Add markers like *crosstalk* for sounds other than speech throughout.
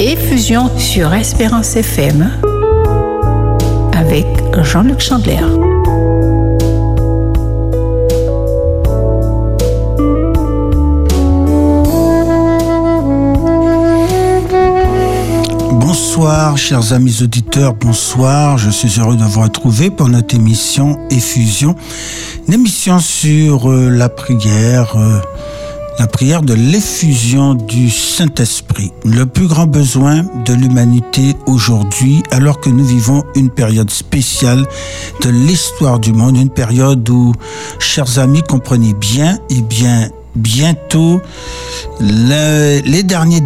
Effusion sur Espérance FM avec Jean-Luc Chandler. Bonsoir, chers amis auditeurs, bonsoir. Je suis heureux de vous retrouver pour notre émission Effusion, une émission sur euh, la prière, euh, la prière de l'effusion du Saint-Esprit, le plus grand besoin de l'humanité aujourd'hui, alors que nous vivons une période spéciale de l'histoire du monde, une période où, chers amis, comprenez bien, et bien, bientôt, les derniers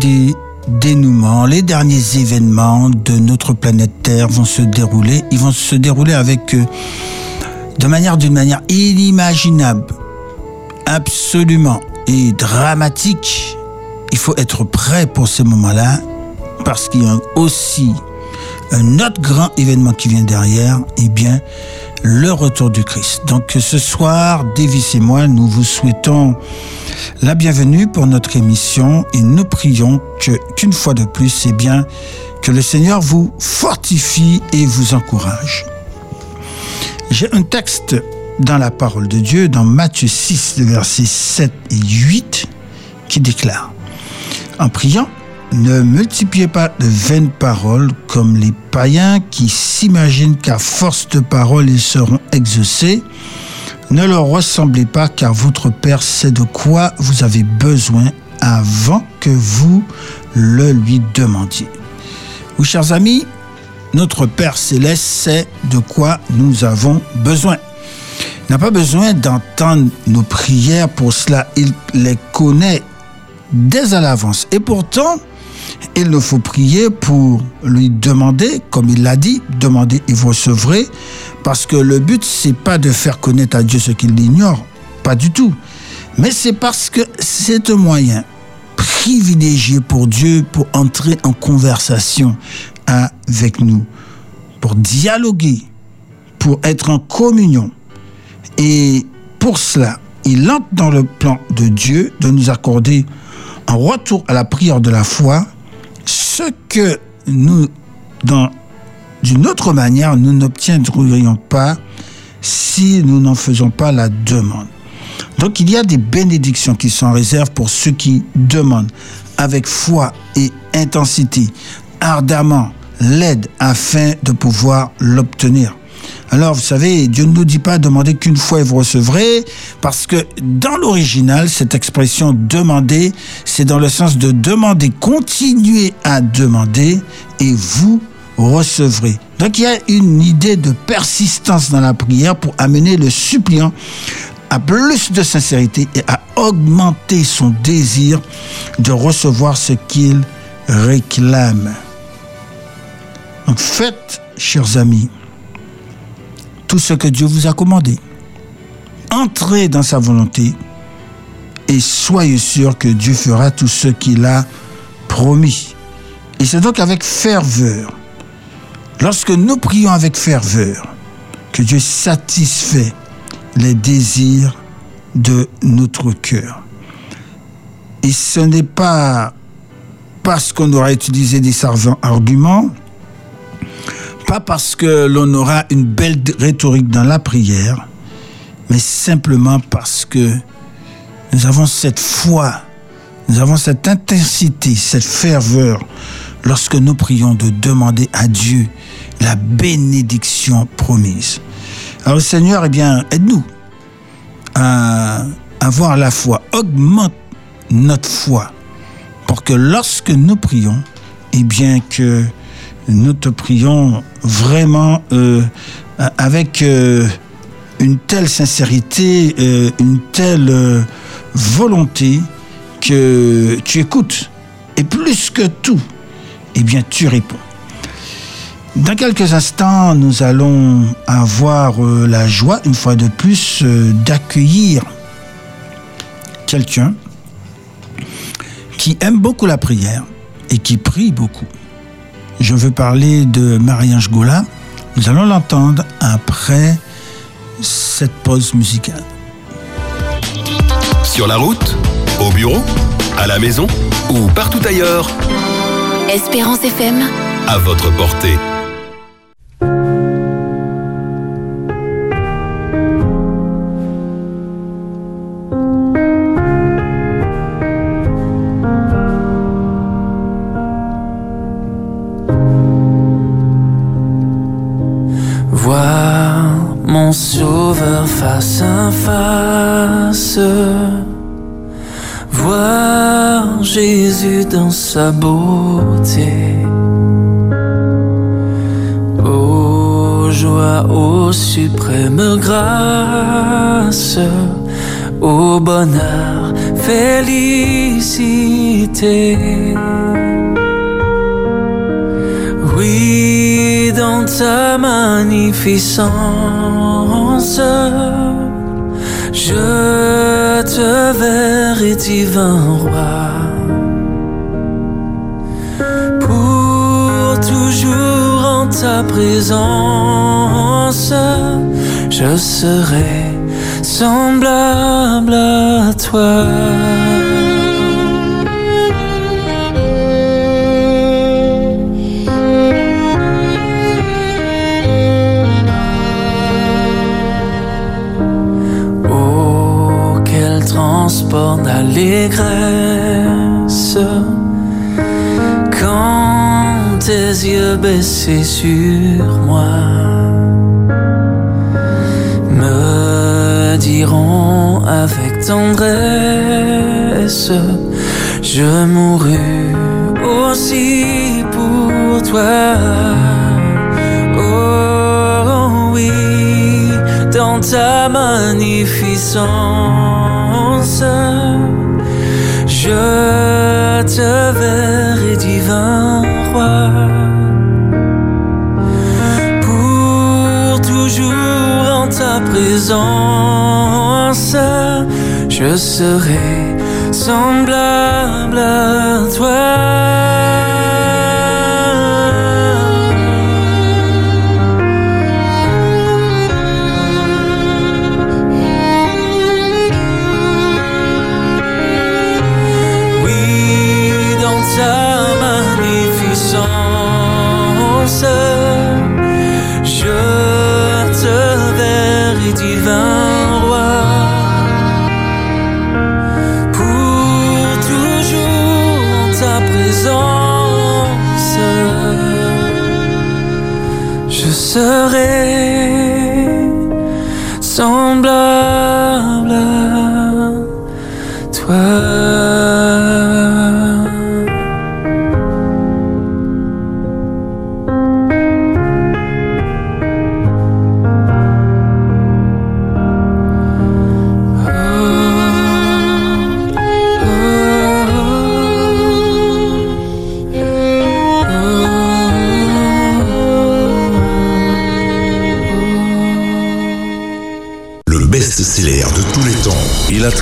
dénouements, les derniers événements de notre planète Terre vont se dérouler. Ils vont se dérouler avec, euh, de manière d'une manière inimaginable, absolument dramatique. Il faut être prêt pour ces moments-là parce qu'il y a aussi un autre grand événement qui vient derrière, et eh bien, le retour du Christ. Donc ce soir, Davis et moi, nous vous souhaitons la bienvenue pour notre émission et nous prions qu'une fois de plus, c'est bien que le Seigneur vous fortifie et vous encourage. J'ai un texte dans la parole de Dieu, dans Matthieu 6, versets 7 et 8, qui déclare, en priant, ne multipliez pas de vaines paroles comme les païens qui s'imaginent qu'à force de paroles ils seront exaucés. Ne leur ressemblez pas car votre Père sait de quoi vous avez besoin avant que vous le lui demandiez. Oui, chers amis, notre Père céleste sait de quoi nous avons besoin. N'a pas besoin d'entendre nos prières pour cela. Il les connaît dès à l'avance. Et pourtant, il nous faut prier pour lui demander, comme il l'a dit, demandez et vous recevrez, parce que le but, c'est pas de faire connaître à Dieu ce qu'il ignore, pas du tout. Mais c'est parce que c'est un moyen privilégié pour Dieu pour entrer en conversation avec nous, pour dialoguer, pour être en communion. Et pour cela, il entre dans le plan de Dieu de nous accorder en retour à la prière de la foi ce que nous, d'une autre manière, nous n'obtiendrions pas si nous n'en faisons pas la demande. Donc il y a des bénédictions qui sont en réserve pour ceux qui demandent avec foi et intensité, ardemment, l'aide afin de pouvoir l'obtenir. Alors, vous savez, Dieu ne nous dit pas demander qu'une fois et vous recevrez, parce que dans l'original, cette expression demander, c'est dans le sens de demander, continuer à demander et vous recevrez. Donc, il y a une idée de persistance dans la prière pour amener le suppliant à plus de sincérité et à augmenter son désir de recevoir ce qu'il réclame. Donc, faites, chers amis, tout ce que Dieu vous a commandé. Entrez dans sa volonté et soyez sûr que Dieu fera tout ce qu'il a promis. Et c'est donc avec ferveur, lorsque nous prions avec ferveur, que Dieu satisfait les désirs de notre cœur. Et ce n'est pas parce qu'on aura utilisé des arguments, pas parce que l'on aura une belle rhétorique dans la prière, mais simplement parce que nous avons cette foi, nous avons cette intensité, cette ferveur lorsque nous prions de demander à Dieu la bénédiction promise. Alors Seigneur, eh bien, aide-nous à avoir la foi, augmente notre foi pour que lorsque nous prions, eh bien que nous te prions vraiment euh, avec euh, une telle sincérité, euh, une telle volonté que tu écoutes. Et plus que tout, eh bien, tu réponds. Dans quelques instants, nous allons avoir la joie, une fois de plus, d'accueillir quelqu'un qui aime beaucoup la prière et qui prie beaucoup. Je veux parler de Marie-Ange Goula. Nous allons l'entendre après cette pause musicale. Sur la route, au bureau, à la maison ou partout ailleurs, Espérance FM. À votre portée. Beauté. Ô joie, ô suprême grâce, ô bonheur, félicité. Oui, dans ta magnificence, je te verrai divin roi. Présence, je serai semblable à toi. Oh, quel transport d'allégresse tes yeux baissés sur moi me diront avec tendresse je mourus aussi pour toi. Oh oui, dans ta magnificence, je te verrai présence, je serai semblable à toi.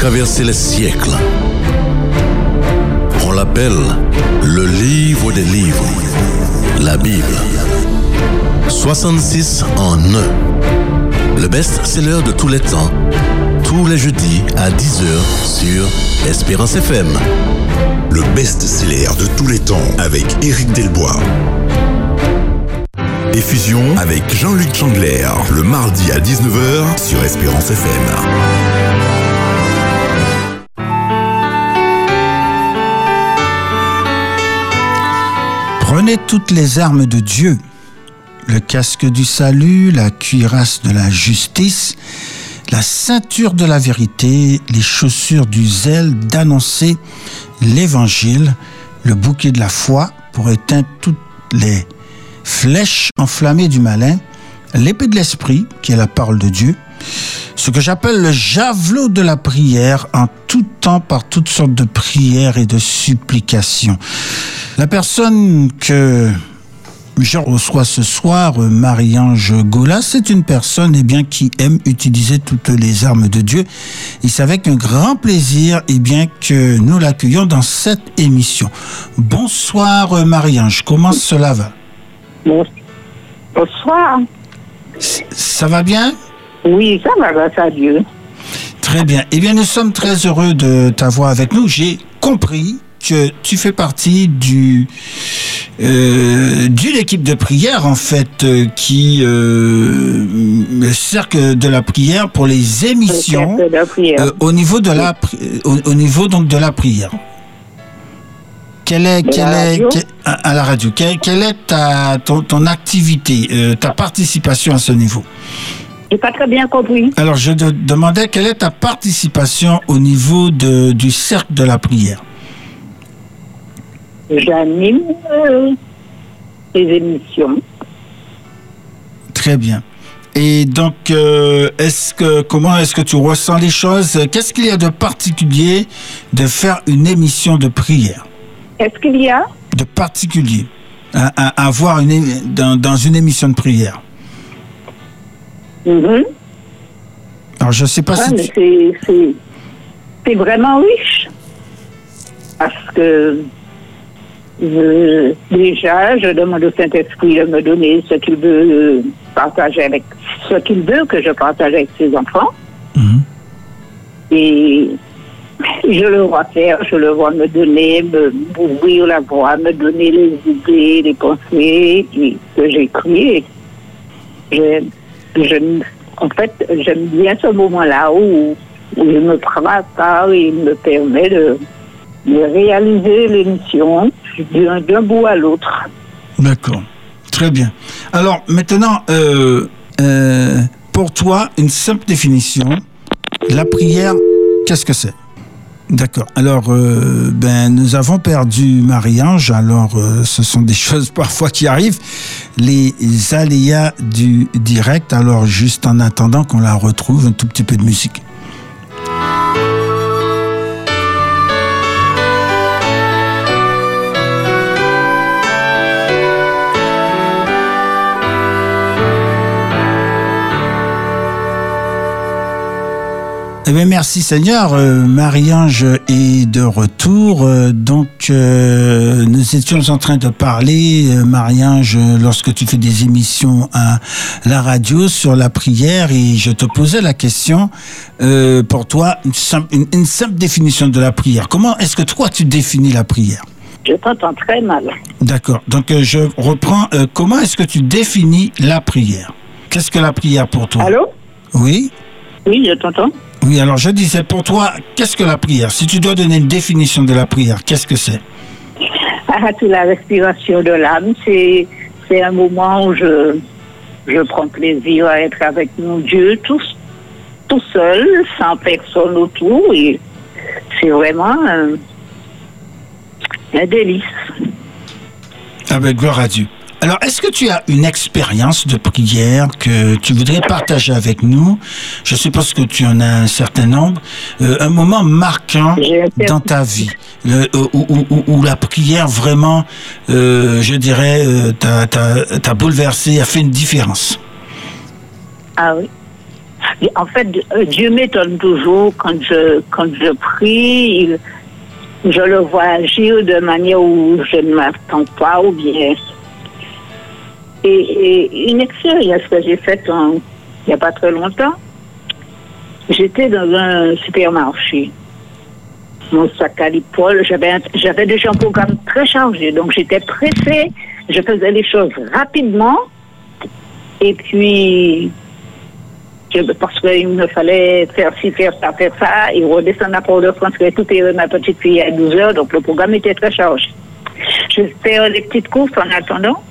Traversé les siècles. On l'appelle le livre des livres, la Bible. 66 en 1. Le best-seller de tous les temps, tous les jeudis à 10h sur Espérance FM. Le best-seller de tous les temps avec Éric Delbois. Effusion avec Jean-Luc Chandler, le mardi à 19h sur Espérance FM. Prenez toutes les armes de Dieu, le casque du salut, la cuirasse de la justice, la ceinture de la vérité, les chaussures du zèle d'annoncer l'évangile, le bouquet de la foi pour éteindre toutes les flèches enflammées du malin, l'épée de l'esprit, qui est la parole de Dieu, ce que j'appelle le javelot de la prière en tout temps par toutes sortes de prières et de supplications. La personne que je reçois ce soir, euh, Marie-Ange Gola, c'est une personne eh bien, qui aime utiliser toutes les armes de Dieu. Et c'est avec un grand plaisir eh bien, que nous l'accueillons dans cette émission. Bonsoir euh, Marie-Ange, comment cela va? Bon- Bonsoir. Ça va bien? Oui, ça va, grâce à Dieu. Très bien. Eh bien, nous sommes très heureux de t'avoir avec nous. J'ai compris que tu fais partie du euh, d'une équipe de prière en fait euh, qui euh, cercle de la prière pour les émissions euh, au niveau de la au, au niveau donc de la prière. Quelle est, quelle est, à, à la radio, quelle, quelle est ta, ton, ton activité, ta participation à ce niveau? J'ai pas très bien compris. Alors, je te demandais quelle est ta participation au niveau de, du cercle de la prière. J'anime euh, les émissions. Très bien. Et donc, euh, est-ce que comment est-ce que tu ressens les choses? Qu'est-ce qu'il y a de particulier de faire une émission de prière? Est-ce qu'il y a? De particulier à, avoir une dans, dans une émission de prière. Mhm. Alors, je sais pas si tu- c'est vraiment riche. Parce que je- déjà, je demande au Saint-Esprit de me donner ce qu'il veut euh, partager avec, ce qu'il veut que je partage avec ses enfants. Mhm. Et je le vois faire, je le vois me donner, me, m'ouvrir la voie, me donner les idées, les pensées et que j'écris. Je, je, en fait, j'aime bien ce moment-là où, où je me part et il me permet de, de réaliser l'émission d'un, bout à l'autre. D'accord. Très bien. Alors, maintenant, euh, euh, pour toi, une simple définition. La prière, qu'est-ce que c'est? D'accord. Alors, euh, ben, nous avons perdu Marie-Ange. Alors, ce sont des *laughs* choses parfois qui arrivent. Les aléas du direct. Alors, juste en attendant qu'on la retrouve, un tout petit peu de musique. Eh bien, merci Seigneur. Euh, Marie-Ange est de retour. Euh, donc, euh, nous étions en train de parler, Marie-Ange, lorsque tu fais des émissions à la radio sur la prière, et je te posais la question, pour toi, une simple, une- une simple définition de la prière. Comment est-ce que toi, tu définis la prière? Je t'entends très mal. D'accord. Donc, je reprends. Comment est-ce que tu définis la prière? Qu'est-ce que la prière pour toi? Allô? Oui Oui, je t'entends. Oui, alors je disais pour toi, qu'est-ce que la prière? Si tu dois donner une définition de la prière, qu'est-ce que c'est? Ah, c'est la respiration de l'âme. C'est, c'est un moment où je, je prends plaisir à être avec mon Dieu tout, tout seul, sans personne autour. Et c'est vraiment un, un délice. Avec gloire à Dieu. Alors, est-ce que tu as une expérience de prière que tu voudrais partager avec nous? Je suppose que tu en as un certain nombre. Euh, un moment marquant dans ta vie, le- où, où- où- où la prière vraiment, euh, je dirais, euh, t'a, bouleversé, a fait une différence? Ah oui. En fait, Dieu m'étonne toujours quand je, quand je prie. il- je le vois agir de manière où je ne m'attends pas ou bien. Et, et une expérience que j'ai faite en- il n'y a pas très longtemps, j'étais dans un supermarché. Mon sac à l'épaule, j'avais, déjà un programme très chargé, donc j'étais pressée, je faisais les choses rapidement. Et puis, parce qu'il me fallait faire ci, faire ça, faire ça, et redescendre à Port-de-France, récupérer ma petite fille à 12 heures, donc le programme était très chargé. Je fais des petites courses en attendant.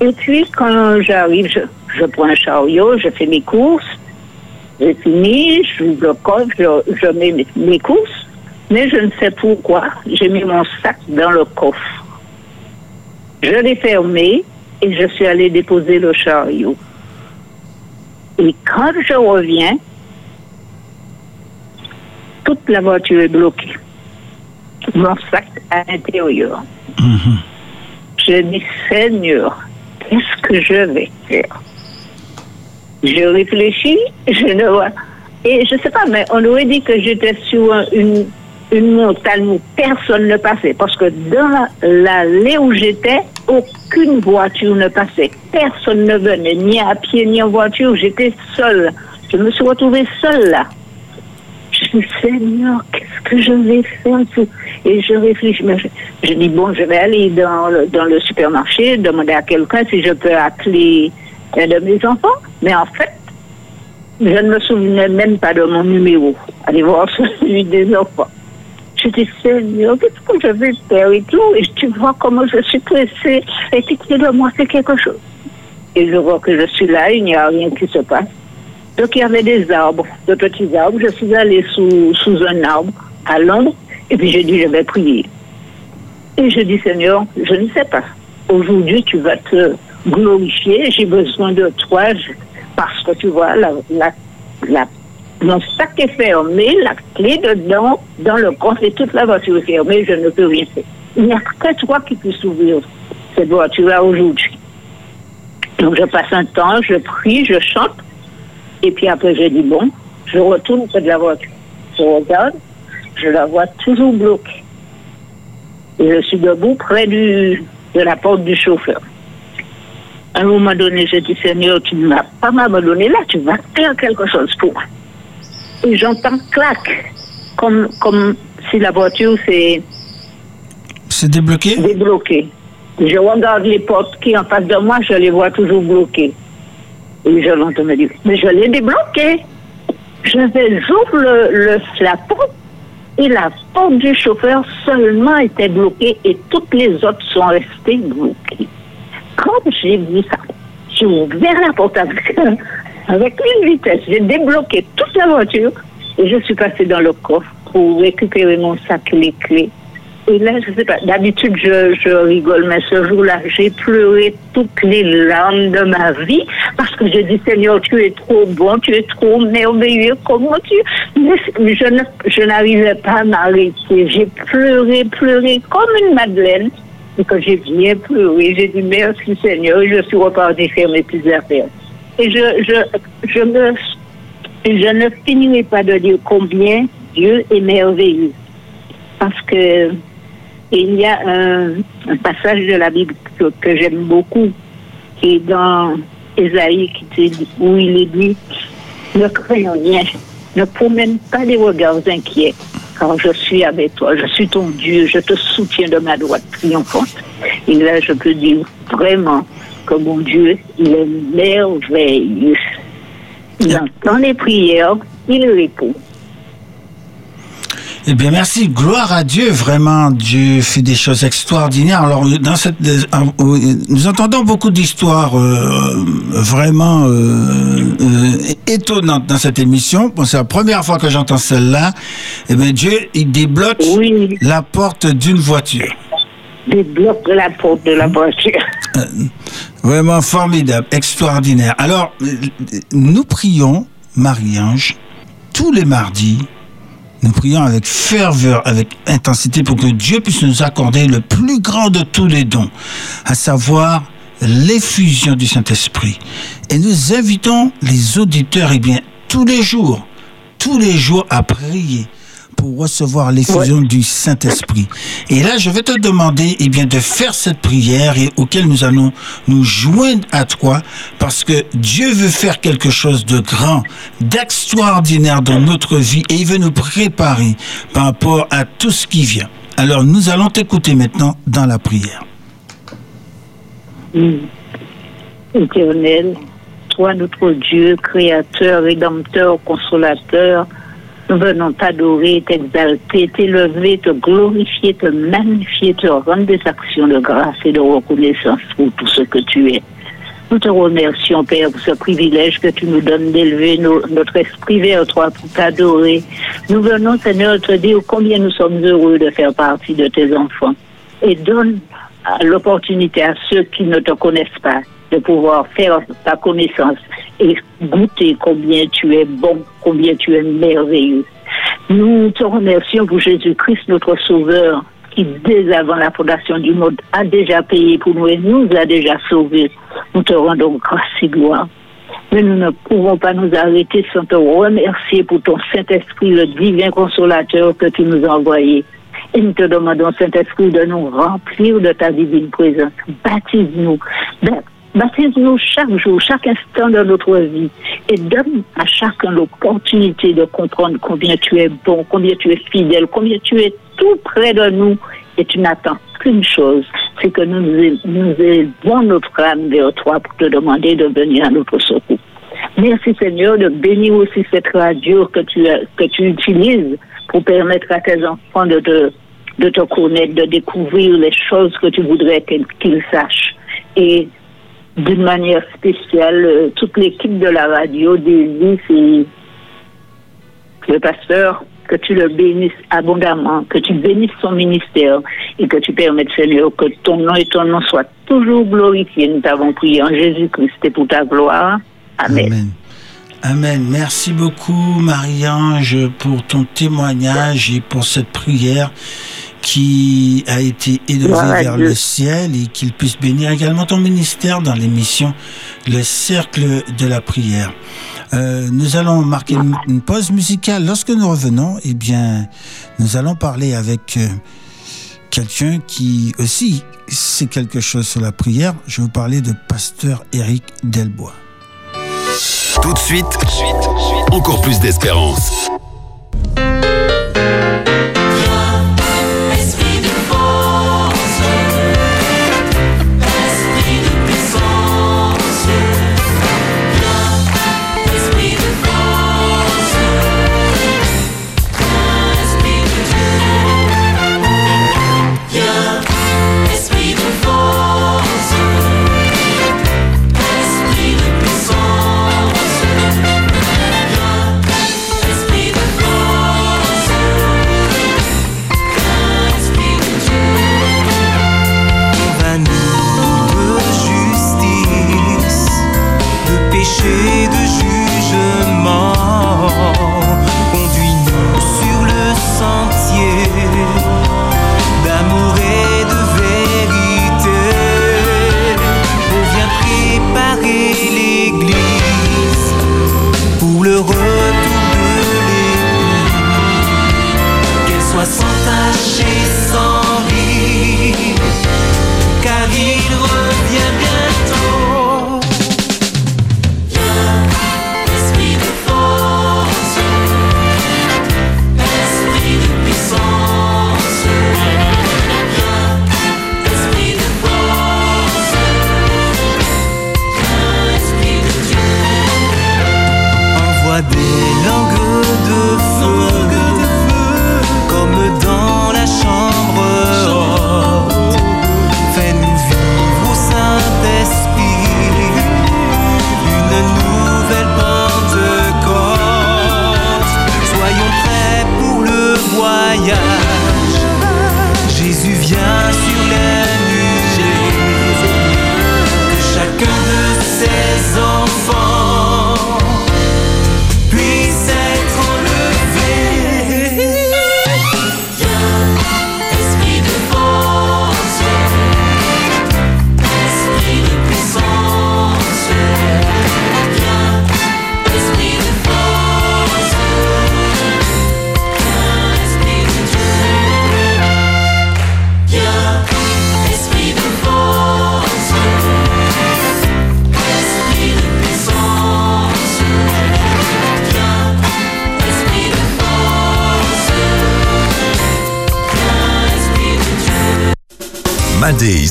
Et puis, quand j'arrive, je, je prends un chariot, je fais mes courses, j'ai fini, je ouvre le coffre, je, je mets mes, mes courses, mais je ne sais pourquoi, j'ai mis mon sac dans le coffre. Je l'ai fermé et je suis allée déposer le chariot. Et quand je reviens, toute la voiture est bloquée. Mon sac à l'intérieur. Je dis, Seigneur, qu'est-ce que je vais faire Je réfléchis, je ne vois. Et je sais pas, mais on aurait dit que j'étais sur un- une, une montagne où personne ne passait. Parce que dans la- l'allée où j'étais, aucune voiture ne passait. Personne ne venait, ni à pied, ni en voiture. J'étais seule. Je me suis retrouvée seule là. Je dis, Seigneur, qu'est-ce que je vais faire Et je réfléchis. Je, dis, bon, je vais aller dans le, supermarché, demander à quelqu'un si je peux appeler un de mes enfants. Mais en fait, je ne me souvenais même pas de mon numéro. Allez voir *laughs* celui des enfants. Je dis, Seigneur, qu'est-ce que je vais faire et tout? Et tu vois comment je suis pressée. Et pitié de moi, c'est quelque chose. Et je vois que je suis là, il n'y a rien qui se passe. Donc il y avait des arbres, de petits arbres. Je suis allée sous, sous un arbre à Londres et puis j'ai dit je vais prier. Et je dis Seigneur, je ne sais pas. Aujourd'hui tu vas te glorifier, j'ai besoin de toi parce que tu vois la, mon sac est fermé, la clé dedans, dans le coffre et toute la voiture est fermée, je ne peux rien faire. Il n'y a que toi qui peux ouvrir cette voiture-là aujourd'hui. Donc je passe un temps, je prie, je chante, et puis après je dis bon, je retourne près de la voiture. Je regarde, je la vois toujours bloquée. Et je suis debout près du, de la porte du chauffeur. À un moment donné, je dis Seigneur, tu ne m'as pas m'abandonné là, tu vas faire quelque chose pour moi. Et j'entends clac, comme, comme si la voiture s'est. C'est débloqué Débloqué. Je regarde les portes qui en face de moi, je les vois toujours bloquées. Et je l'entends me dire, mais je l'ai débloqué. Je vais j'ouvre le, le, et la porte du chauffeur seulement était bloquée et toutes les autres sont restées bloquées. Quand j'ai vu ça, j'ai ouvert la porte *laughs* avec, une vitesse, j'ai débloqué toute la voiture et je suis passée dans le coffre pour récupérer mon sac et les clés. Et là, je sais pas, d'habitude, je, rigole, mais ce jour-là, j'ai pleuré toutes les larmes de ma vie parce que je dis, Seigneur, tu es trop bon, tu es trop merveilleux, comment tu... Mais je, n'arrivais pas à m'arrêter. J'ai pleuré, pleuré comme une madeleine. Et quand j'ai bien pleuré, j'ai dit, merci Seigneur, je suis reparti faire mes petites affaires. Et je, je, je, je ne finirai pas de dire combien Dieu est merveilleux. Parce que il y a un, passage de la Bible que, j'aime beaucoup, qui est dans Ésaïe, qui dit, où il est dit Ne craignons rien, ne promène pas des regards inquiets, car je suis avec toi, je suis ton Dieu, je te soutiens de ma droite triomphante. Et là, je peux dire vraiment que mon Dieu, il est merveilleux. Il entend les prières, il répond. Eh bien, merci. Gloire à Dieu. Vraiment, Dieu fait des choses extraordinaires. Alors, dans cette, nous entendons beaucoup d'histoires euh, vraiment euh, euh, étonnantes dans cette émission. Bon, c'est la première fois que j'entends celle-là. Eh bien, Dieu, il débloque Oui. la porte d'une voiture. Débloque la porte de la voiture. Euh, vraiment formidable, extraordinaire. Alors, euh, nous prions, Marie-Ange, tous les mardis, nous prions avec ferveur, avec intensité pour que Dieu puisse nous accorder le plus grand de tous les dons, à savoir l'effusion du Saint-Esprit. Et nous invitons les auditeurs, eh bien, tous les jours, tous les jours à prier pour recevoir l'effusion du Saint-Esprit. Et là, je vais te demander, eh bien, de faire cette prière et auquel nous allons nous joindre à toi parce que Dieu veut faire quelque chose de grand, d'extraordinaire dans notre vie et il veut nous préparer par rapport à tout ce qui vient. Alors, nous allons t'écouter maintenant dans la prière. Mm. Éternel, toi notre Dieu, créateur, rédempteur, consolateur, nous venons t'adorer, t'exalter, t'élever, te glorifier, te magnifier, te rendre des actions de grâce et de reconnaissance pour tout ce que tu es. Nous te remercions, Père, pour ce privilège que tu nous donnes d'élever notre esprit vers toi pour t'adorer. Nous venons, Seigneur, te dire combien nous sommes heureux de faire partie de tes enfants. Et donne l'opportunité à ceux qui ne te connaissent pas de pouvoir faire ta connaissance et goûter combien tu es bon, combien tu es merveilleux. Nous te remercions pour Jésus-Christ, notre Sauveur, qui dès avant la fondation du monde a déjà payé pour nous et nous a déjà sauvés. Nous te rendons grâce et gloire. Mais nous ne pouvons pas nous arrêter sans te remercier pour ton Saint-Esprit, le divin consolateur que tu nous as envoyé. Et nous te demandons, Saint-Esprit, de nous remplir de ta divine présence. Baptise-nous. Baptise-nous chaque jour, chaque instant de notre vie et donne à chacun l'opportunité de comprendre combien tu es bon, combien tu es fidèle, combien tu es tout près de nous et tu n'attends qu'une chose, c'est que nous nous élevons notre âme vers toi pour te demander de venir à notre secours. Merci Seigneur de bénir aussi cette radio que tu, que tu utilises pour permettre à tes enfants de te, de te connaître, de découvrir les choses que tu voudrais qu'ils sachent. Et d'une manière spéciale, euh, toute l'équipe de la radio, des et le pasteur, que tu le bénisses abondamment, que tu bénisses son ministère et que tu permettes, Seigneur, que ton nom et ton nom soient toujours glorifiés. Nous t'avons prié en Jésus-Christ et pour ta gloire. Amen. Amen. Merci beaucoup, Marie-Ange, pour ton témoignage et pour cette prière qui a été élevé vers le ciel et qu'il puisse bénir également ton ministère dans l'émission Le Cercle de la Prière. Euh, nous allons marquer une, pause musicale. Lorsque nous revenons, eh bien, nous allons parler avec euh, quelqu'un qui aussi sait quelque chose sur la prière. Je vais vous parler de pasteur Éric Delbois. Tout de suite, encore plus d'espérance.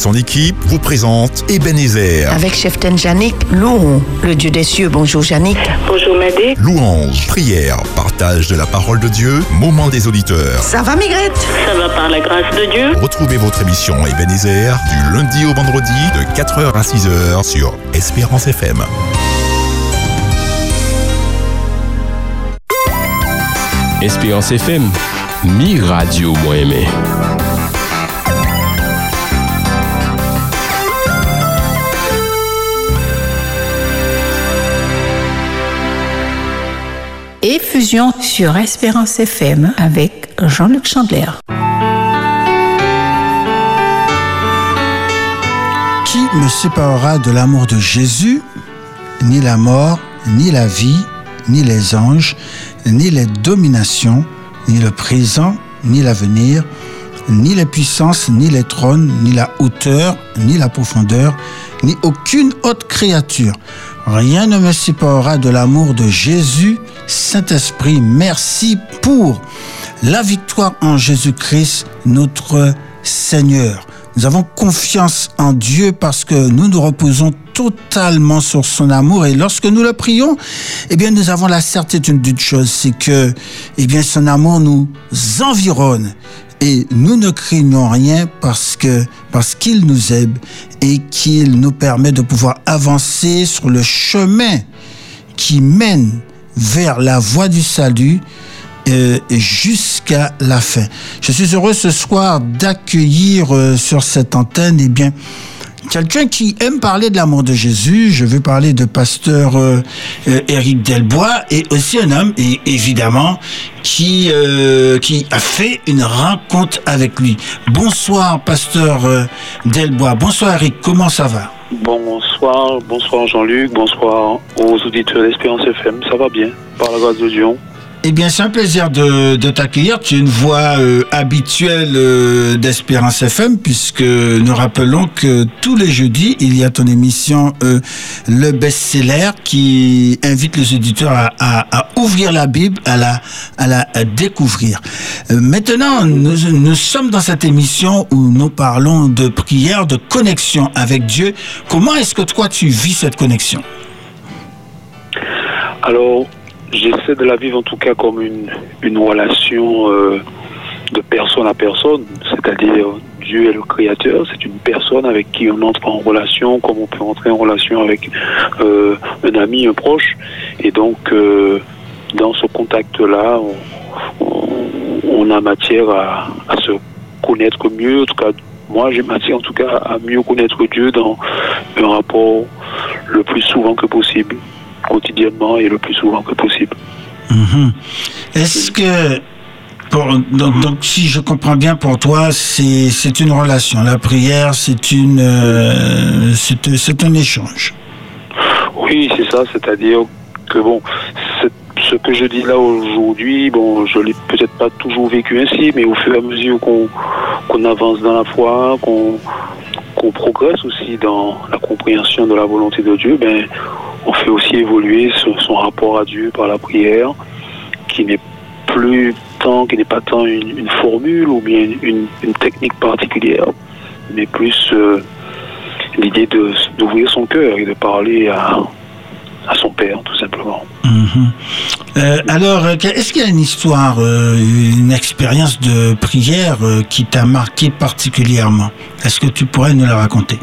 Son équipe vous présentent Ebenezer. Avec chef Janik, louons le Dieu des cieux. Bonjour Janik. Bonjour Madé. Louange, prière, partage de la parole de Dieu, moment des auditeurs. Ça va Migrette? Ça va par la grâce de Dieu. Retrouvez votre émission Ebenezer du lundi au vendredi de 4h à 6h sur Espérance FM. Espérance FM, mi radio moi aimé. Effusion sur Espérance FM avec Jean-Luc Chandler. Qui me séparera de l'amour de Jésus Ni la mort, ni la vie, ni les anges, ni les dominations, ni le présent, ni l'avenir, ni les puissances, ni les trônes, ni la hauteur, ni la profondeur, ni aucune autre créature. Rien ne me séparera de l'amour de Jésus. Saint-Esprit, merci pour la victoire en Jésus-Christ, notre Seigneur. Nous avons confiance en Dieu parce que nous nous reposons totalement sur son amour et lorsque nous le prions, eh bien, nous avons la certitude d'une chose, c'est que, eh bien, son amour nous environne et nous ne craignons rien parce que, parce qu'il nous aime et qu'il nous permet de pouvoir avancer sur le chemin qui mène vers la voie du salut euh, jusqu'à la fin. Je suis heureux ce soir d'accueillir euh, sur cette antenne, eh bien, quelqu'un qui aime parler de l'amour de Jésus. Je veux parler de pasteur euh, euh, Éric Delbois et aussi un homme, et évidemment, qui, euh, a fait une rencontre avec lui. Bonsoir, pasteur Delbois. Bonsoir, Eric. Comment ça va? Bonsoir, bonsoir Jean-Luc, bonsoir aux auditeurs d'Espérance FM. Ça va bien, par la grâce de Dieu. Eh bien, c'est un plaisir de, t'accueillir. Tu es une voix euh, habituelle euh, d'Espérance FM, puisque nous rappelons que tous les jeudis, il y a ton émission euh, Le Best-Seller qui invite les auditeurs à, ouvrir la Bible, à la, à la découvrir. Maintenant, nous, nous sommes dans cette émission où nous parlons de prière, de connexion avec Dieu. Comment est-ce que toi, tu vis cette connexion? Alors, j'essaie de la vivre en tout cas comme une, une relation euh, de personne à personne, c'est-à-dire Dieu est le créateur, c'est une personne avec qui on entre en relation, comme on peut entrer en relation avec euh, un ami, un proche. Et donc, euh, dans ce contact-là, on, a matière à se connaître mieux. En tout cas, moi, j'ai matière en tout cas à mieux connaître Dieu dans un rapport le plus souvent que possible, quotidiennement et le plus souvent que possible. Mhm. Est-ce que, pour, donc, donc, si je comprends bien pour toi, c'est une relation. La prière, c'est une, euh, c'est un échange. Oui, c'est ça, c'est-à-dire que bon, ce que je dis là aujourd'hui, bon, je l'ai peut-être pas toujours vécu ainsi, mais au fur et à mesure qu'on qu'on avance dans la foi, qu'on qu'on progresse aussi dans la compréhension de la volonté de Dieu, ben, on fait aussi évoluer son, rapport à Dieu par la prière, qui n'est plus tant, qui n'est pas tant une, une formule ou bien une, une technique particulière, mais plus euh, l'idée d'ouvrir son cœur et de parler à, à son père, tout simplement. Mhm. Euh, alors, euh, est-ce qu'il y a une histoire, euh, une expérience de prière euh, qui t'a marqué particulièrement? Est-ce que tu pourrais nous la raconter?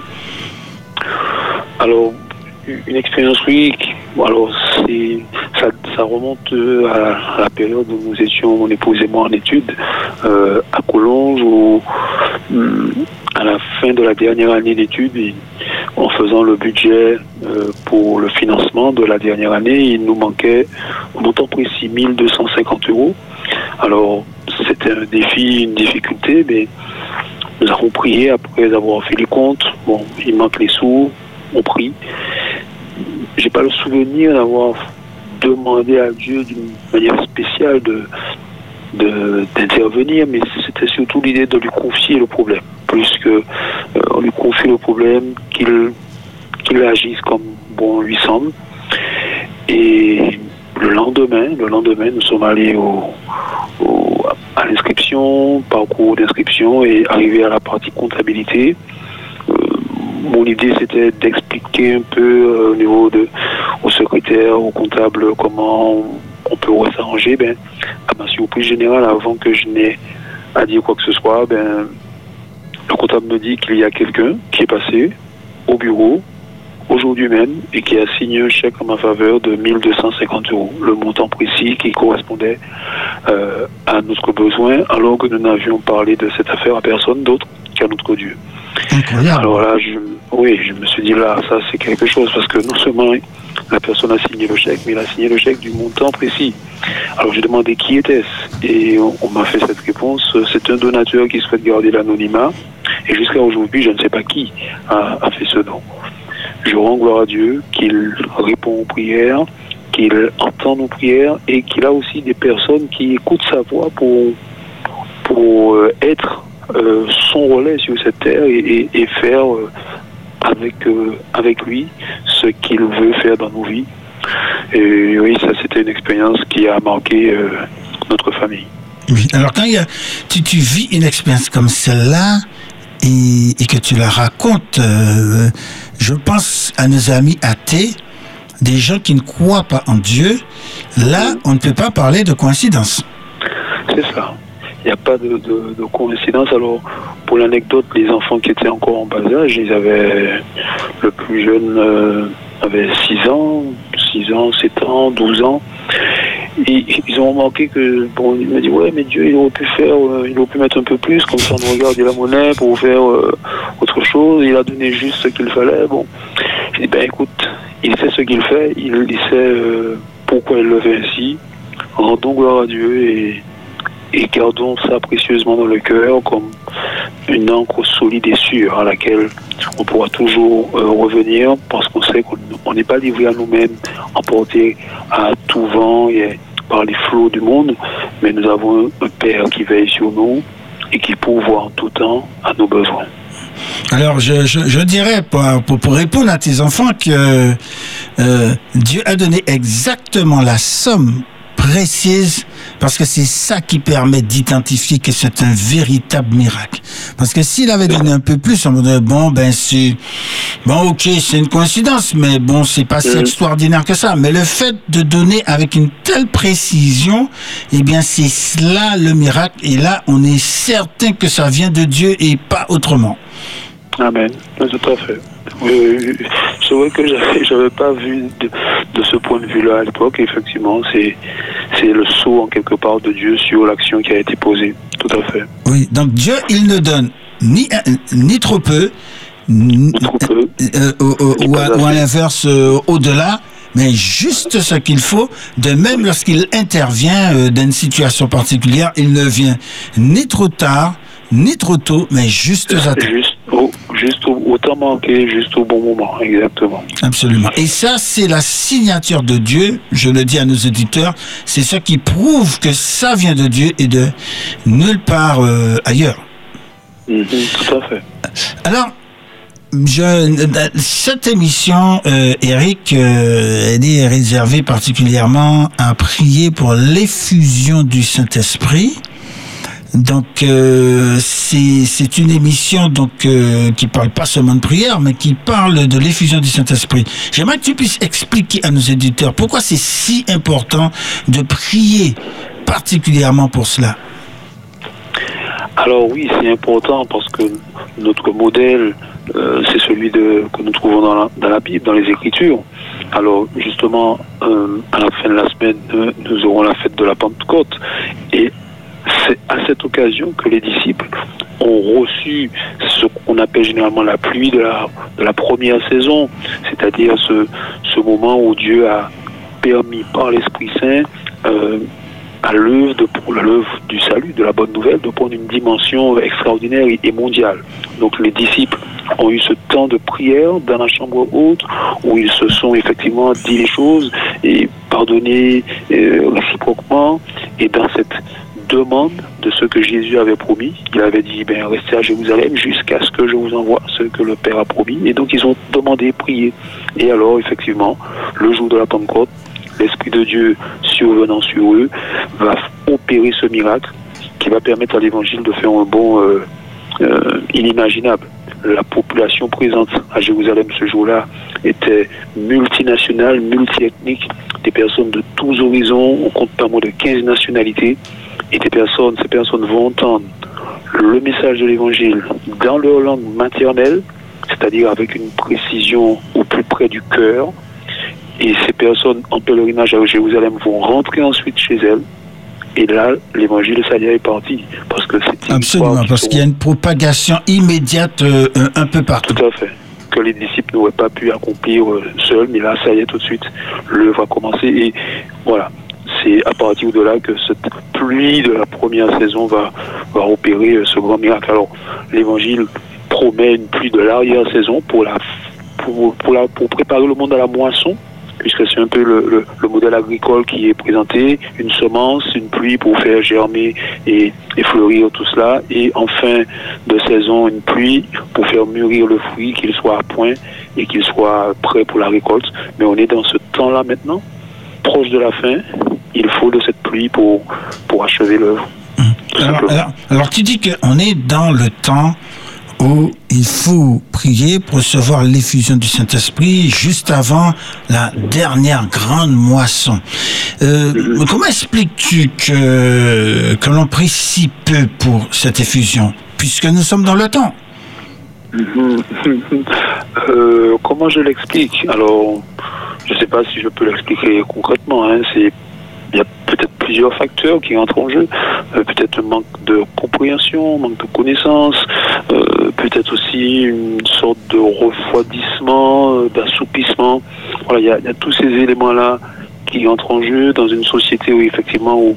Alors, une expérience, bon, Alors, ça, remonte euh, à la période où nous étions, mon épouse et moi, en études euh, à Collonges, où, hum, à la fin de la dernière année d'études, en faisant le budget euh, pour le financement de la dernière année, il nous manquait, au montant précis, 1250 euros. Alors, c'était un défi, une difficulté, mais nous avons prié après avoir fait les comptes. Bon, il manque les sous, on prie. J'ai pas le souvenir d'avoir demandé à Dieu d'une manière spéciale de d'intervenir, mais c'était surtout l'idée de lui confier le problème, plus euh, on lui confie le problème, qu'il qu'il agisse comme bon lui semble. Et le lendemain, le lendemain, nous sommes allés au, à l'inscription, parcours d'inscription et arrivé à la partie comptabilité. Mon idée c'était d'expliquer un peu euh, au niveau de secrétaire, au comptable comment on peut s'arranger. Ben, à ma surprise générale, avant que je n'ai à dire quoi que ce soit, ben, le comptable me dit qu'il y a quelqu'un qui est passé au bureau aujourd'hui même et qui a signé un chèque en ma faveur de 1250 euros, le montant précis qui correspondait euh, à notre besoin, alors que nous n'avions parlé de cette affaire à personne d'autre qu'à notre Dieu. Incroyable. Alors là, je, oui, je me suis dit là, ça c'est quelque chose parce que non seulement la personne a signé le chèque, mais il a signé le chèque du montant précis. Alors j'ai demandé qui était-ce et on, on m'a fait cette réponse. C'est un donateur qui souhaite garder l'anonymat et jusqu'à aujourd'hui, je ne sais pas qui a, a fait ce don. Je rends gloire à Dieu qu'il répond aux prières, qu'il entend nos prières et qu'il a aussi des personnes qui écoutent sa voix pour, pour euh, être euh, son relais sur cette terre et, faire euh, avec, avec lui ce qu'il veut faire dans nos vies. Et oui, ça c'était une expérience qui a marqué notre famille. Alors quand y a, tu, vis une expérience comme celle-là et, que tu la racontes, je pense à nos amis athées, des gens qui ne croient pas en Dieu. Là, on ne peut pas parler de coïncidence. C'est ça. Il n'y a pas de, de- de coïncidence. Alors, pour l'anecdote, les enfants qui étaient encore en bas âge, ils avaient, le plus jeune euh, avait 6 ans, 6 ans, 7 ans, 12 ans. Et ils ont remarqué que, bon, il m'a dit, ouais, mais Dieu, il aurait pu faire, euh, il aurait pu mettre un peu plus, comme ça on regarde la monnaie pour faire euh, autre chose. Il a donné juste ce qu'il fallait. Bon, j'ai dit, ben écoute, il sait ce qu'il fait, il, sait euh, pourquoi il le fait ainsi. Rendons gloire à Dieu et, et gardons ça précieusement dans le cœur comme une encre solide et sûre à laquelle on pourra toujours euh, revenir parce qu'on sait qu'on on n'est pas livré à nous-mêmes, emporté à tout vent et par les flots du monde, mais nous avons un Père qui veille sur nous et qui pourvoit en tout temps à nos besoins. Alors, je, dirais, pour répondre à tes enfants, que euh, Dieu a donné exactement la somme précise parce que c'est ça qui permet d'identifier que c'est un véritable miracle. Parce que s'il avait donné un peu plus, on me dirait, bon, ben c'est... Bon, ok, c'est une coïncidence, mais bon, c'est pas si Mhm. extraordinaire que ça. Mais le fait de donner avec une telle précision, eh bien, c'est cela le miracle. Et là, on est certain que ça vient de Dieu et pas autrement. Amen. Tout à fait. Oui, oui, oui. C'est vrai que j'avais, pas vu de, de ce point de vue-là à l'époque. Effectivement, c'est, c'est le saut en quelque part de Dieu sur l'action qui a été posée. Tout à fait. Oui, donc Dieu, il ne donne ni, euh, ni trop peu, ni, Trop peu. euh, euh, euh, ou, à, ou à assez. l'inverse, euh, au-delà, mais juste ce qu'il faut. De même, lorsqu'il intervient euh, dans une situation particulière, il ne vient ni trop tard, ni trop tôt, mais juste à temps. Juste au, juste au, juste bon moment. Exactement. Absolument. Et ça, c'est la signature de Dieu. Je le dis à nos auditeurs. C'est ce qui prouve que ça vient de Dieu et de nulle part euh, ailleurs. Mhm, tout à fait. Alors, je, cette émission, euh, Eric, euh, elle est réservée particulièrement à prier pour l'effusion du Saint-Esprit. Donc, euh, c'est une émission donc euh, qui parle pas seulement de prière, mais qui parle de l'effusion du Saint-Esprit. J'aimerais que tu puisses expliquer à nos éditeurs pourquoi c'est si important de prier particulièrement pour cela. Alors oui, c'est important parce que notre modèle, euh, c'est celui de, que nous trouvons dans la, Bible, dans les Écritures. Alors justement, euh, à la fin de la semaine, nous aurons la fête de la Pentecôte. Et c'est à cette occasion que les disciples ont reçu ce qu'on appelle généralement la pluie de la, première saison, c'est-à-dire ce, moment où Dieu a permis par l'Esprit Saint euh, à l'œuvre du salut, de la bonne nouvelle, de prendre une dimension extraordinaire et, mondiale. Donc les disciples ont eu ce temps de prière dans la chambre haute où ils se sont effectivement dit les choses et pardonné euh, réciproquement et dans cette demande de ce que Jésus avait promis. Il avait dit, ben, restez à Jérusalem jusqu'à ce que je vous envoie ce que le Père a promis. Et donc, ils ont demandé, prié. Et alors, effectivement, le jour de la Pentecôte, l'Esprit de Dieu survenant sur eux va opérer ce miracle qui va permettre à l'Évangile de faire un bond euh, euh, inimaginable. La population présente à Jérusalem ce jour-là était multinationale, multiethnique, des personnes de tous horizons, on compte pas moins de 15 nationalités, et des personnes, ces personnes vont entendre le message de l'Évangile dans leur langue maternelle, c'est-à-dire avec une précision au plus près du cœur, et ces personnes en pèlerinage à Jérusalem vont rentrer ensuite chez elles. Et là, l'évangile, ça y est, est parti. Parce que c'est Absolument, parce qui qu'il y a une propagation immédiate euh, un- un peu partout. Tout à fait. Que les disciples n'auraient pas pu accomplir euh, seuls, mais là, ça y est, tout de suite, l'œuvre a commencé. Et voilà, c'est à partir de là que cette pluie de la première saison va, opérer euh, ce grand miracle. Alors, l'évangile promet une pluie de l'arrière-saison pour, préparer le monde à la moisson. puisque c'est un peu le modèle agricole qui est présenté, une semence, une pluie pour faire germer et, et fleurir tout cela, et en fin de saison, une pluie pour faire mûrir le fruit, qu'il soit à point et qu'il soit prêt pour la récolte. Mais on est dans ce temps-là maintenant, proche de la fin, il faut de cette pluie pour, pour achever l'œuvre. tout Alors, alors- alors, tu dis qu'on est dans le temps où il faut prier pour recevoir l'effusion du Saint-Esprit juste avant la dernière grande moisson. Euh, comment expliques-tu que, que l'on prie si peu pour cette effusion, puisque nous sommes dans le temps? Mhm. *laughs* Euh, comment je l'explique? Alors, je ne sais pas si je peux l'expliquer concrètement. hein. C'est il y a peut-être plusieurs facteurs qui entrent en jeu. Euh, peut-être un manque de compréhension, manque de connaissance, euh, peut-être aussi une sorte de refroidissement, euh, d'assoupissement. Voilà, il y, a- tous ces éléments-là qui entrent en jeu dans une société où effectivement où,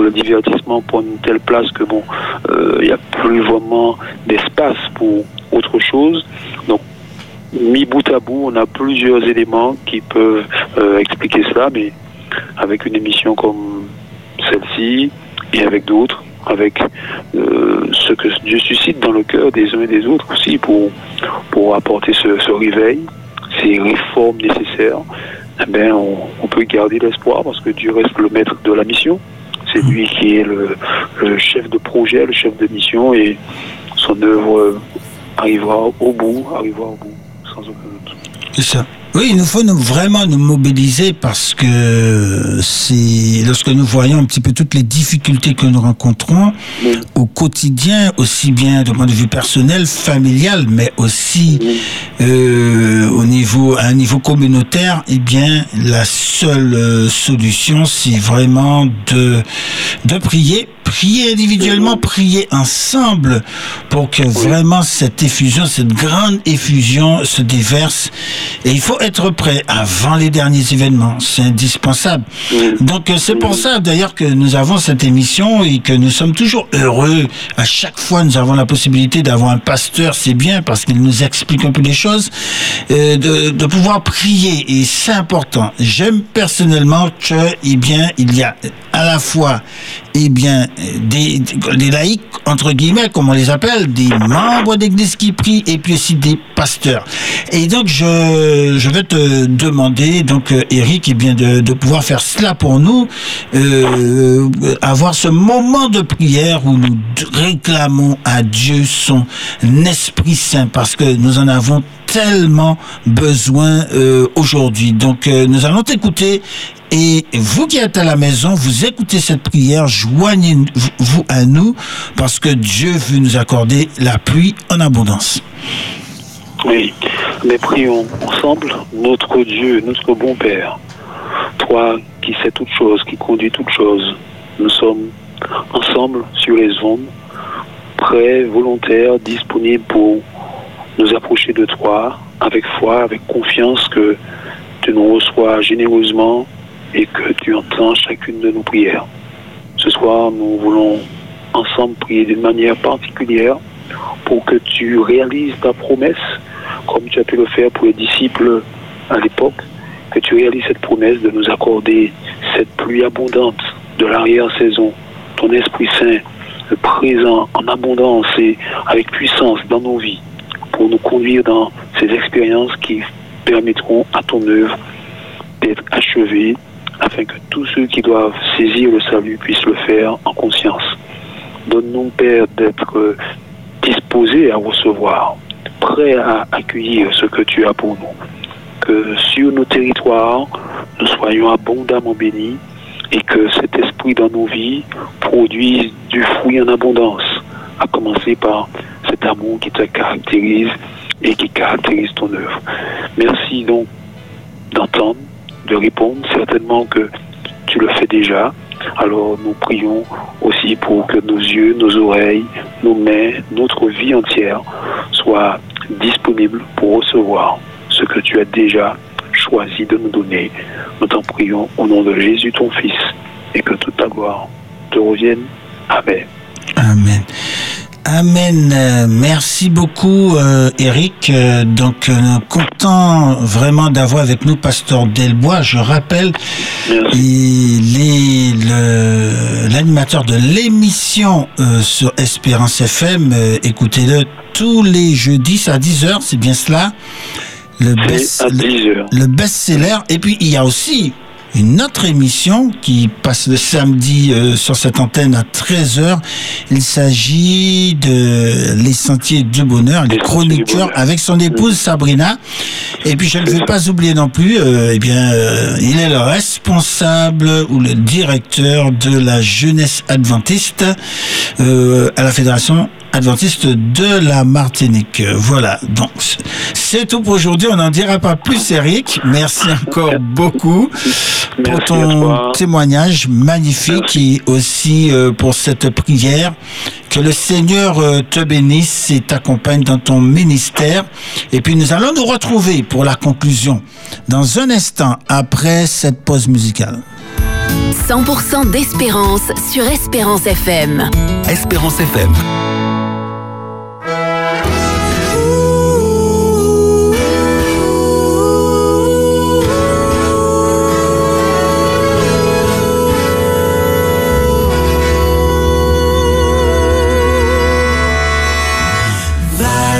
le divertissement prend une telle place que bon, euh, il n'y a plus vraiment d'espace pour autre chose. Donc mis bout à bout, on a plusieurs éléments qui peuvent expliquer cela, mais avec une émission comme celle-ci et avec d'autres, avec euh, ce que Dieu suscite dans le cœur des uns et des autres aussi pour, pour apporter ce, ce réveil, ces réformes nécessaires, eh ben, on, on peut garder l'espoir parce que Dieu reste le maître de la mission. C'est lui qui est le, le chef de projet, le chef de mission et son œuvre arrivera au bout, arrivera au bout, sans aucun doute. C'est ça. Oui, il nous faut nous, vraiment nous mobiliser parce que c'est lorsque nous voyons un petit peu toutes les difficultés que nous rencontrons au quotidien, aussi bien de point de vue personnel, familial, mais aussi euh, au niveau, à un niveau communautaire, eh bien, la seule euh, solution, c'est vraiment de, de prier, prier individuellement, prier ensemble pour que vraiment cette effusion, cette grande effusion se déverse. Et il faut être prêt avant les derniers événements. C'est indispensable. Donc, euh, c'est pour ça, d'ailleurs, que nous avons cette émission et que nous sommes toujours heureux. À chaque fois, nous avons la possibilité d'avoir un pasteur. C'est bien parce qu'il nous explique un peu les choses. euh, de, de pouvoir prier. Et c'est important. J'aime personnellement que, eh bien, il y a à la fois, eh bien, des, laïcs, entre guillemets, comme on les appelle, des membres d'église qui prient et puis aussi des pasteurs. Et donc, je, je vais te demander, donc, euh, Eric, eh bien, de, pouvoir faire cela pour nous, euh, avoir ce moment de prière où nous réclamons à Dieu son Esprit Saint parce que nous en avons tellement besoin euh, aujourd'hui. Donc, nous allons t'écouter et vous qui êtes à la maison, vous écoutez cette prière, joignez-vous à nous parce que Dieu veut nous accorder la pluie en abondance. Oui, mais prions ensemble, notre Dieu, notre bon Père, toi qui sais toutes choses, qui conduis toutes choses, nous sommes ensemble sur les ondes, prêts, volontaires, disponibles pour nous approcher de toi avec foi, avec confiance que tu nous reçois généreusement et que tu entends chacune de nos prières. Ce soir, nous voulons ensemble prier d'une manière particulière pour que tu réalises ta promesse, comme tu as pu le faire pour les disciples à l'époque, que tu réalises cette promesse de nous accorder cette pluie abondante de l'arrière-saison, ton Esprit Saint présent en abondance et avec puissance dans nos vies, pour nous conduire dans ces expériences qui permettront à ton œuvre d'être achevée, afin que tous ceux qui doivent saisir le salut puissent le faire en conscience. Donne-nous, Père, d'être euh, disposés à recevoir, prêts à accueillir ce que tu as pour nous. Que sur nos territoires, nous soyons abondamment bénis et que cet esprit dans nos vies produise du fruit en abondance, à commencer par cet amour qui te caractérise et qui caractérise ton œuvre. Merci donc d'entendre, de répondre, certainement que tu le fais déjà. Alors nous prions aussi pour que nos yeux, nos oreilles, nos mains, notre vie entière soient disponibles pour recevoir ce que tu as déjà choisi de nous donner. Nous t'en prions au nom de Jésus ton Fils et que toute ta gloire te revienne. Amen. Amen. Amen. Merci beaucoup, euh, Eric. Euh, donc, euh, content vraiment d'avoir avec nous Pasteur Delbois. Je rappelle, il est l'animateur de l'émission sur Espérance FM. Écoutez-le tous les jeudis à 10h, c'est bien cela le best, à 10 heures. le best-seller. Et puis, il y a aussi une autre émission qui passe le samedi euh, sur cette antenne à 13h. Il s'agit de Les Sentiers du Bonheur, les chroniqueurs avec son épouse Sabrina. Et puis, je ne veux pas oublier non plus, euh, eh bien, euh, il est le responsable ou le directeur de la jeunesse adventiste à la Fédération adventiste de la Martinique. Voilà, donc c'est tout pour aujourd'hui. On n'en dira pas plus, Eric. Merci encore beaucoup pour ton témoignage magnifique et aussi euh, pour cette prière. Que le Seigneur euh, te bénisse et t'accompagne dans ton ministère. Et puis nous allons nous retrouver pour la conclusion dans un instant après cette pause musicale. 100% d'espérance sur Espérance FM. Espérance FM.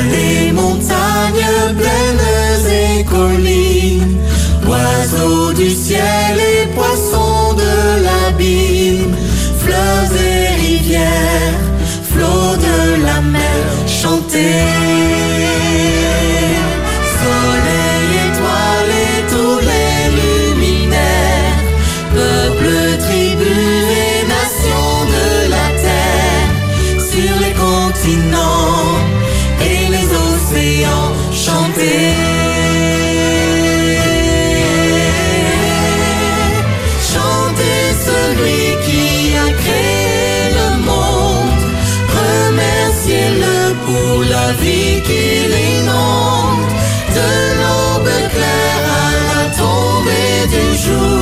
Vallées, montagnes, plaines et collines, oiseaux du ciel et poissons de l'abîme, fleuves et rivières, flots de la mer, chantez. Tombée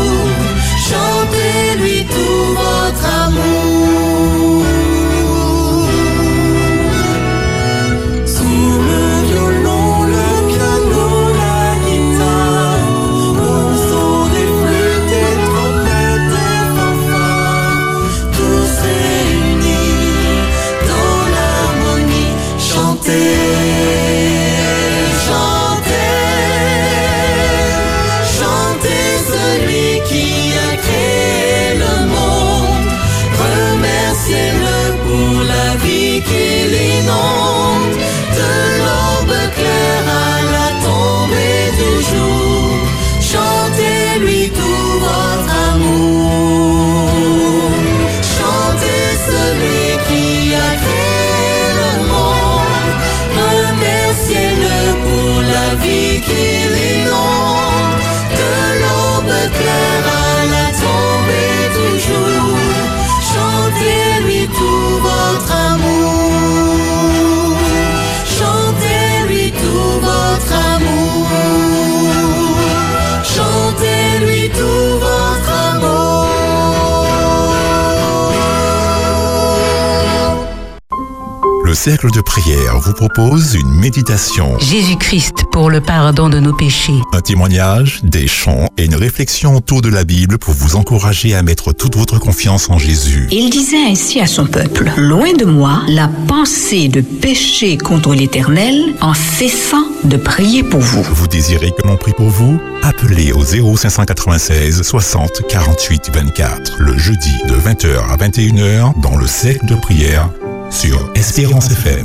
cercle de prière vous propose une méditation, Jésus-Christ pour le pardon de nos péchés. un témoignage, des chants et une réflexion autour de la Bible pour vous encourager à mettre toute votre confiance en Jésus. Il disait ainsi à son peuple, Loin de moi la pensée de pécher contre l'Éternel en cessant de prier pour vous. Vous désirez que l'on prie pour vous? Appelez au 0596 60 48 24 le jeudi de 20h à 21h dans le cercle de prière sur Espérance FM.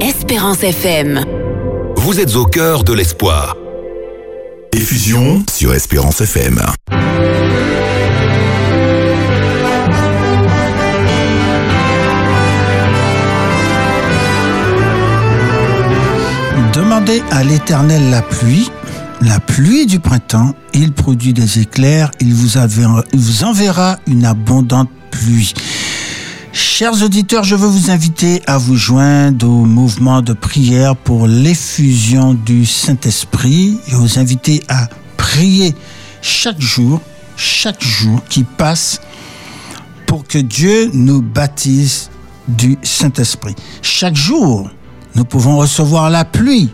Espérance FM. Vous êtes au cœur de l'espoir. Effusion sur Espérance FM. Demandez à l'Éternel la pluie, la pluie du printemps, il produit des éclairs, il vous, enverra, une abondante pluie. Chers auditeurs, je veux vous inviter à vous joindre au mouvement de prière pour l'effusion du Saint-Esprit et vous inviter à prier chaque jour, chaque jour qui passe pour que Dieu nous baptise du Saint-Esprit. Chaque jour, nous pouvons recevoir la pluie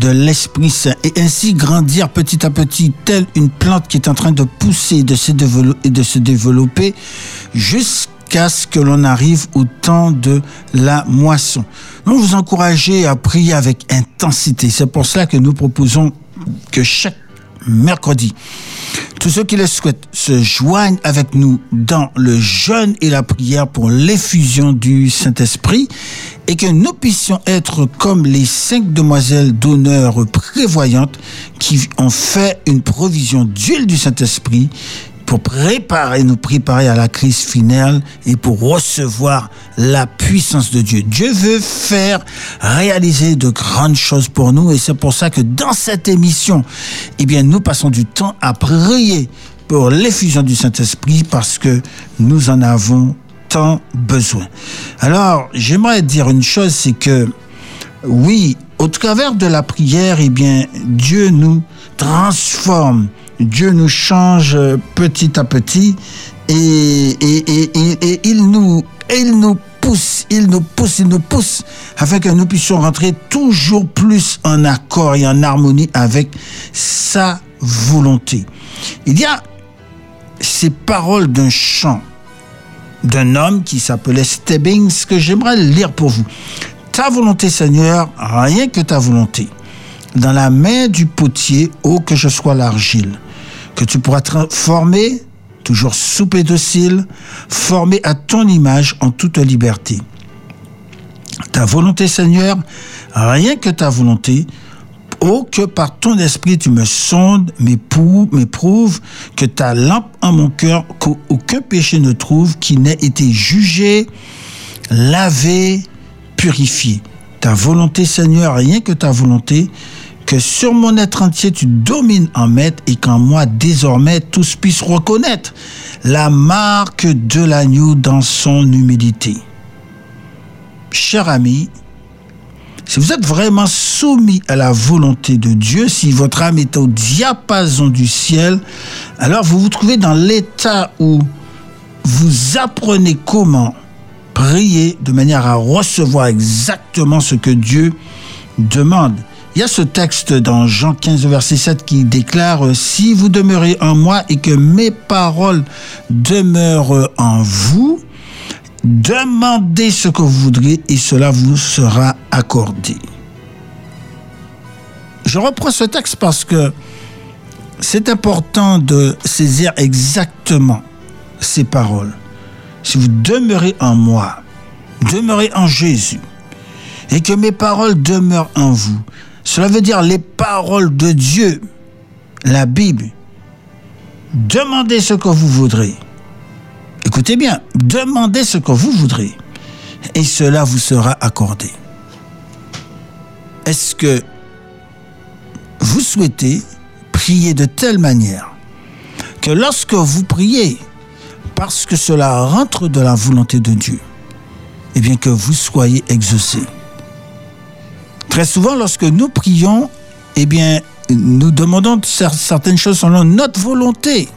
de l'Esprit Saint et ainsi grandir petit à petit, telle une plante qui est en train de pousser de et de se développer jusqu'à ce que l'on arrive au temps de la moisson. Nous vous encourager à prier avec intensité. C'est pour cela que nous proposons que chaque mercredi, tous ceux qui le souhaitent se joignent avec nous dans le jeûne et la prière pour l'effusion du Saint-Esprit et que nous puissions être comme les cinq demoiselles d'honneur prévoyantes qui ont fait une provision d'huile du Saint-Esprit pour préparer, nous préparer à la crise finale et pour recevoir la puissance de Dieu. Dieu veut faire réaliser de grandes choses pour nous et c'est pour ça que dans cette émission, eh bien, nous passons du temps à prier pour l'effusion du Saint-Esprit parce que nous en avons besoin. Alors, j'aimerais dire une chose, c'est que oui, au travers de la prière, eh bien, Dieu nous transforme Dieu nous change petit à petit et, il, nous, il nous pousse, il nous pousse, il nous pousse afin que nous puissions rentrer toujours plus en accord et en harmonie avec sa volonté. Il y a ces paroles d'un chant d'un homme qui s'appelait Stebbings que j'aimerais lire pour vous. Ta volonté Seigneur, rien que ta volonté. Dans la main du potier, ô que je sois l'argile que tu pourras former, toujours souple et docile, formé à ton image en toute liberté. Ta volonté, Seigneur, rien que ta volonté, oh que par ton esprit tu me sondes, m'éprouves, que ta lampe en mon cœur, qu'aucun péché ne trouve, qui n'ait été jugé, lavé, purifié. Ta volonté, Seigneur, rien que ta volonté, que sur mon être entier tu domines en maître et qu'en moi désormais tous puissent reconnaître la marque de l'agneau dans son humilité. Cher ami, si vous êtes vraiment soumis à la volonté de Dieu, si votre âme est au diapason du ciel, alors vous vous trouvez dans l'état où vous apprenez comment prier de manière à recevoir exactement ce que Dieu demande. Il y a ce texte dans Jean 15, verset 7 qui déclare, Si vous demeurez en moi et que mes paroles demeurent en vous, demandez ce que vous voudrez et cela vous sera accordé. Je reprends ce texte parce que c'est important de saisir exactement ces paroles. Si vous demeurez en moi, demeurez en Jésus, et que mes paroles demeurent en vous, cela veut dire les paroles de Dieu, la Bible. Demandez ce que vous voudrez. Écoutez bien, demandez ce que vous voudrez et cela vous sera accordé. Est-ce que vous souhaitez prier de telle manière que lorsque vous priez, parce que cela rentre de la volonté de Dieu, eh bien que vous soyez exaucé? Très souvent, lorsque nous prions, eh bien, nous demandons certaines choses selon notre volonté.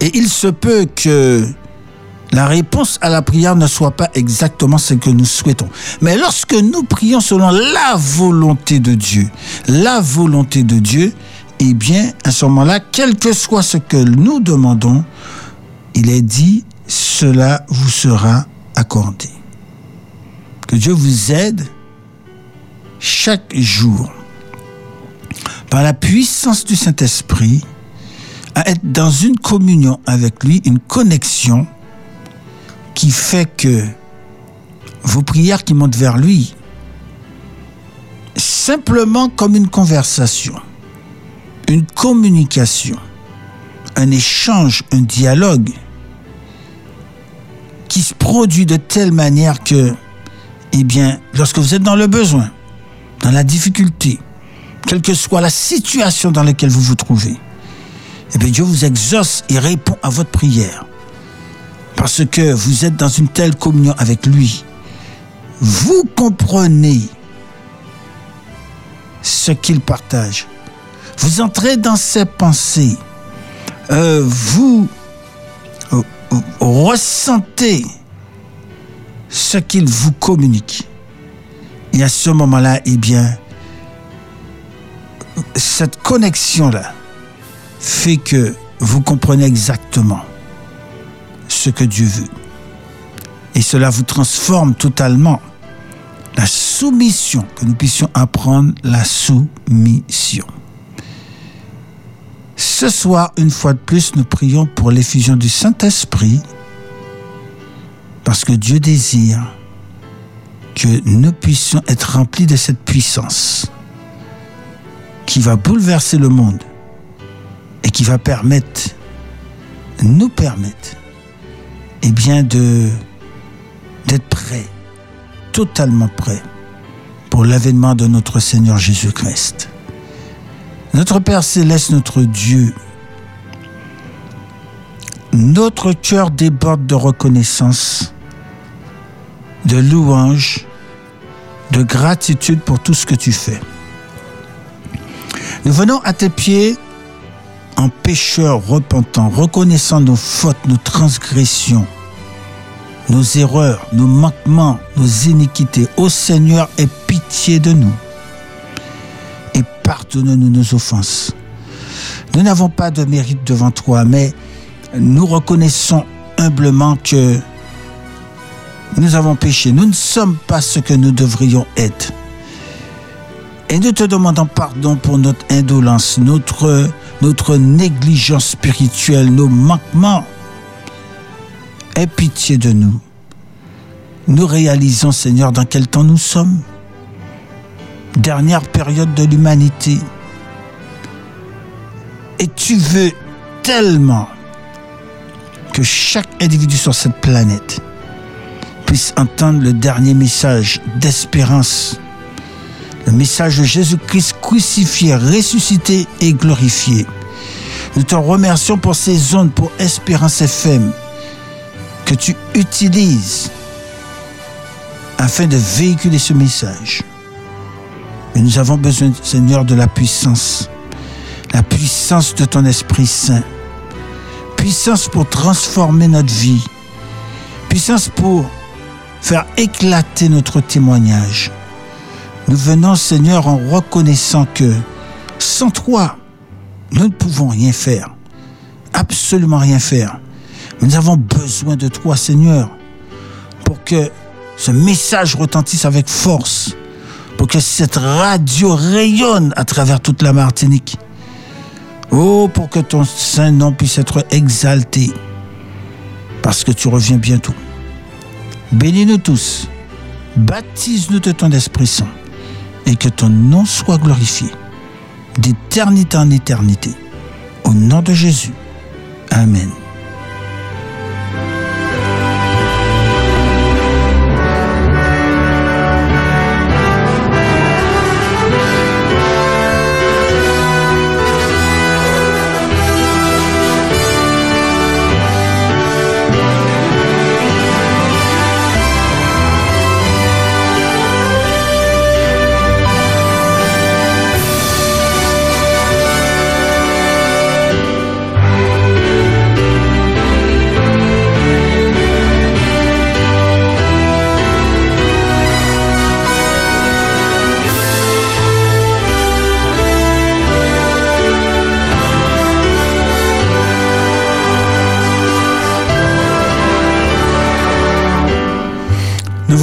Et il se peut que la réponse à la prière ne soit pas exactement ce que nous souhaitons. Mais lorsque nous prions selon la volonté de Dieu, la volonté de Dieu, eh bien, à ce moment-là, quel que soit ce que nous demandons, il est dit, cela vous sera accordé. Que Dieu vous aide chaque jour, par la puissance du Saint-Esprit, à être dans une communion avec lui, une connexion qui fait que vos prières qui montent vers lui, simplement comme une conversation, une communication, un échange, un dialogue, qui se produit de telle manière que, eh bien, lorsque vous êtes dans le besoin, dans la difficulté, quelle que soit la situation dans laquelle vous vous trouvez, eh bien Dieu vous exauce et répond à votre prière. Parce que vous êtes dans une telle communion avec lui. Vous comprenez ce qu'il partage. Vous entrez dans ses pensées. Euh, vous ressentez ce qu'il vous communique. Et à ce moment-là, eh bien, cette connexion-là fait que vous comprenez exactement ce que Dieu veut. Et cela vous transforme totalement. La soumission, que nous puissions apprendre la soumission. Ce soir, une fois de plus, nous prions pour l'effusion du Saint-Esprit, parce que Dieu désire que nous puissions être remplis de cette puissance qui va bouleverser le monde va permettre, nous permettre, eh bien, de, d'être prêts, totalement prêts pour l'avènement de notre Seigneur Jésus-Christ. Notre Père céleste, notre Dieu, notre cœur déborde de reconnaissance, de louange, de gratitude pour tout ce que tu fais. Nous venons à tes pieds en pécheurs repentants, reconnaissant nos fautes, nos transgressions, nos erreurs, nos manquements, nos iniquités. Ô Seigneur, aie pitié de nous et pardonne-nous nos offenses. Nous n'avons pas de mérite devant toi, mais nous reconnaissons humblement que nous avons péché. Nous ne sommes pas ce que nous devrions être. Et nous te demandons pardon pour notre indolence, notre, notre négligence spirituelle, nos manquements. Aie pitié de nous. Nous réalisons, Seigneur, dans quel temps nous sommes. Dernière période de l'humanité. Et tu veux tellement que chaque individu sur cette planète puisse entendre le dernier message d'espérance, le message de Jésus-Christ crucifié, ressuscité et glorifié. Nous te remercions pour ces zones, pour Espérance FM, que tu utilises afin de véhiculer ce message. Mais nous avons besoin, Seigneur, de la puissance, la puissance de ton Esprit Saint, puissance pour transformer notre vie, puissance pour faire éclater notre témoignage. Nous venons, Seigneur, en reconnaissant que sans toi, nous ne pouvons rien faire, absolument rien faire. Nous avons besoin de toi, Seigneur, pour que ce message retentisse avec force, pour que cette radio rayonne à travers toute la Martinique. Oh, pour que ton saint nom puisse être exalté, parce que tu reviens bientôt. Bénis-nous tous, baptise-nous de ton Esprit Saint, et que ton nom soit glorifié, d'éternité en éternité. Au nom de Jésus. Amen.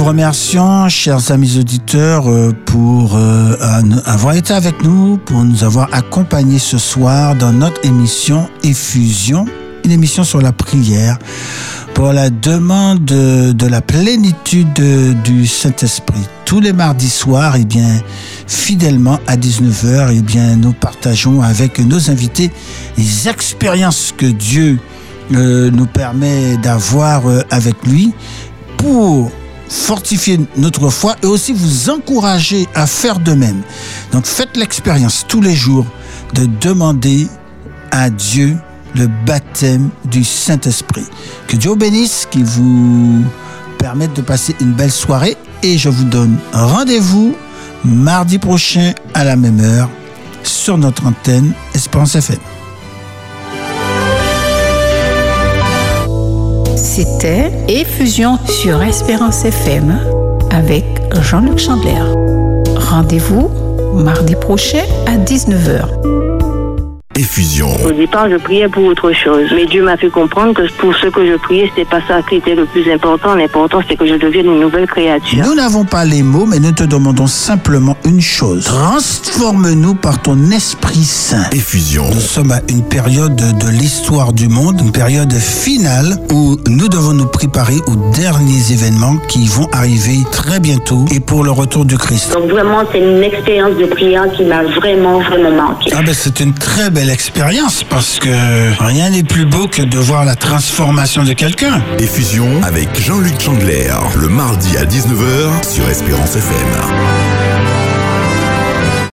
Remercions, chers amis auditeurs, euh, pour euh, avoir été avec nous, pour nous avoir accompagnés ce soir dans notre émission Effusion, une émission sur la prière, pour la demande de, la plénitude de- du Saint-Esprit. Tous les mardis soirs, eh bien, fidèlement à 19h, eh bien, nous partageons avec nos invités les expériences que Dieu euh, nous permet d'avoir avec lui pour fortifier notre foi et aussi vous encourager à faire de même. Donc faites l'expérience tous les jours de demander à Dieu le baptême du Saint-Esprit. Que Dieu bénisse, qu'il vous permette de passer une belle soirée et je vous donne rendez-vous mardi prochain à la même heure sur sur notre antenne Espérance FM. C'était Effusion sur Espérance FM avec Jean-Luc Chandler. Rendez-vous mardi prochain à 19h. Effusion. Au départ, je priais pour autre chose. Mais Dieu m'a fait comprendre que pour ce que je priais, c'était pas ça qui était le plus important. L'important, c'est que je devienne une nouvelle créature. Nous n'avons pas les mots, mais nous te demandons simplement une chose. Transforme-nous par ton Esprit Saint. Effusion. Nous sommes à une période de l'histoire du monde, une période finale où nous devons nous préparer aux derniers événements qui vont arriver très bientôt et pour le retour du Christ. Donc vraiment, c'est une expérience de prière qui m'a vraiment, vraiment marqué. Ah ben c'est une très expérience parce que rien n'est plus beau que de voir la transformation de quelqu'un. Effusion avec Jean-Luc Chandler, le mardi à 19h sur Espérance FM.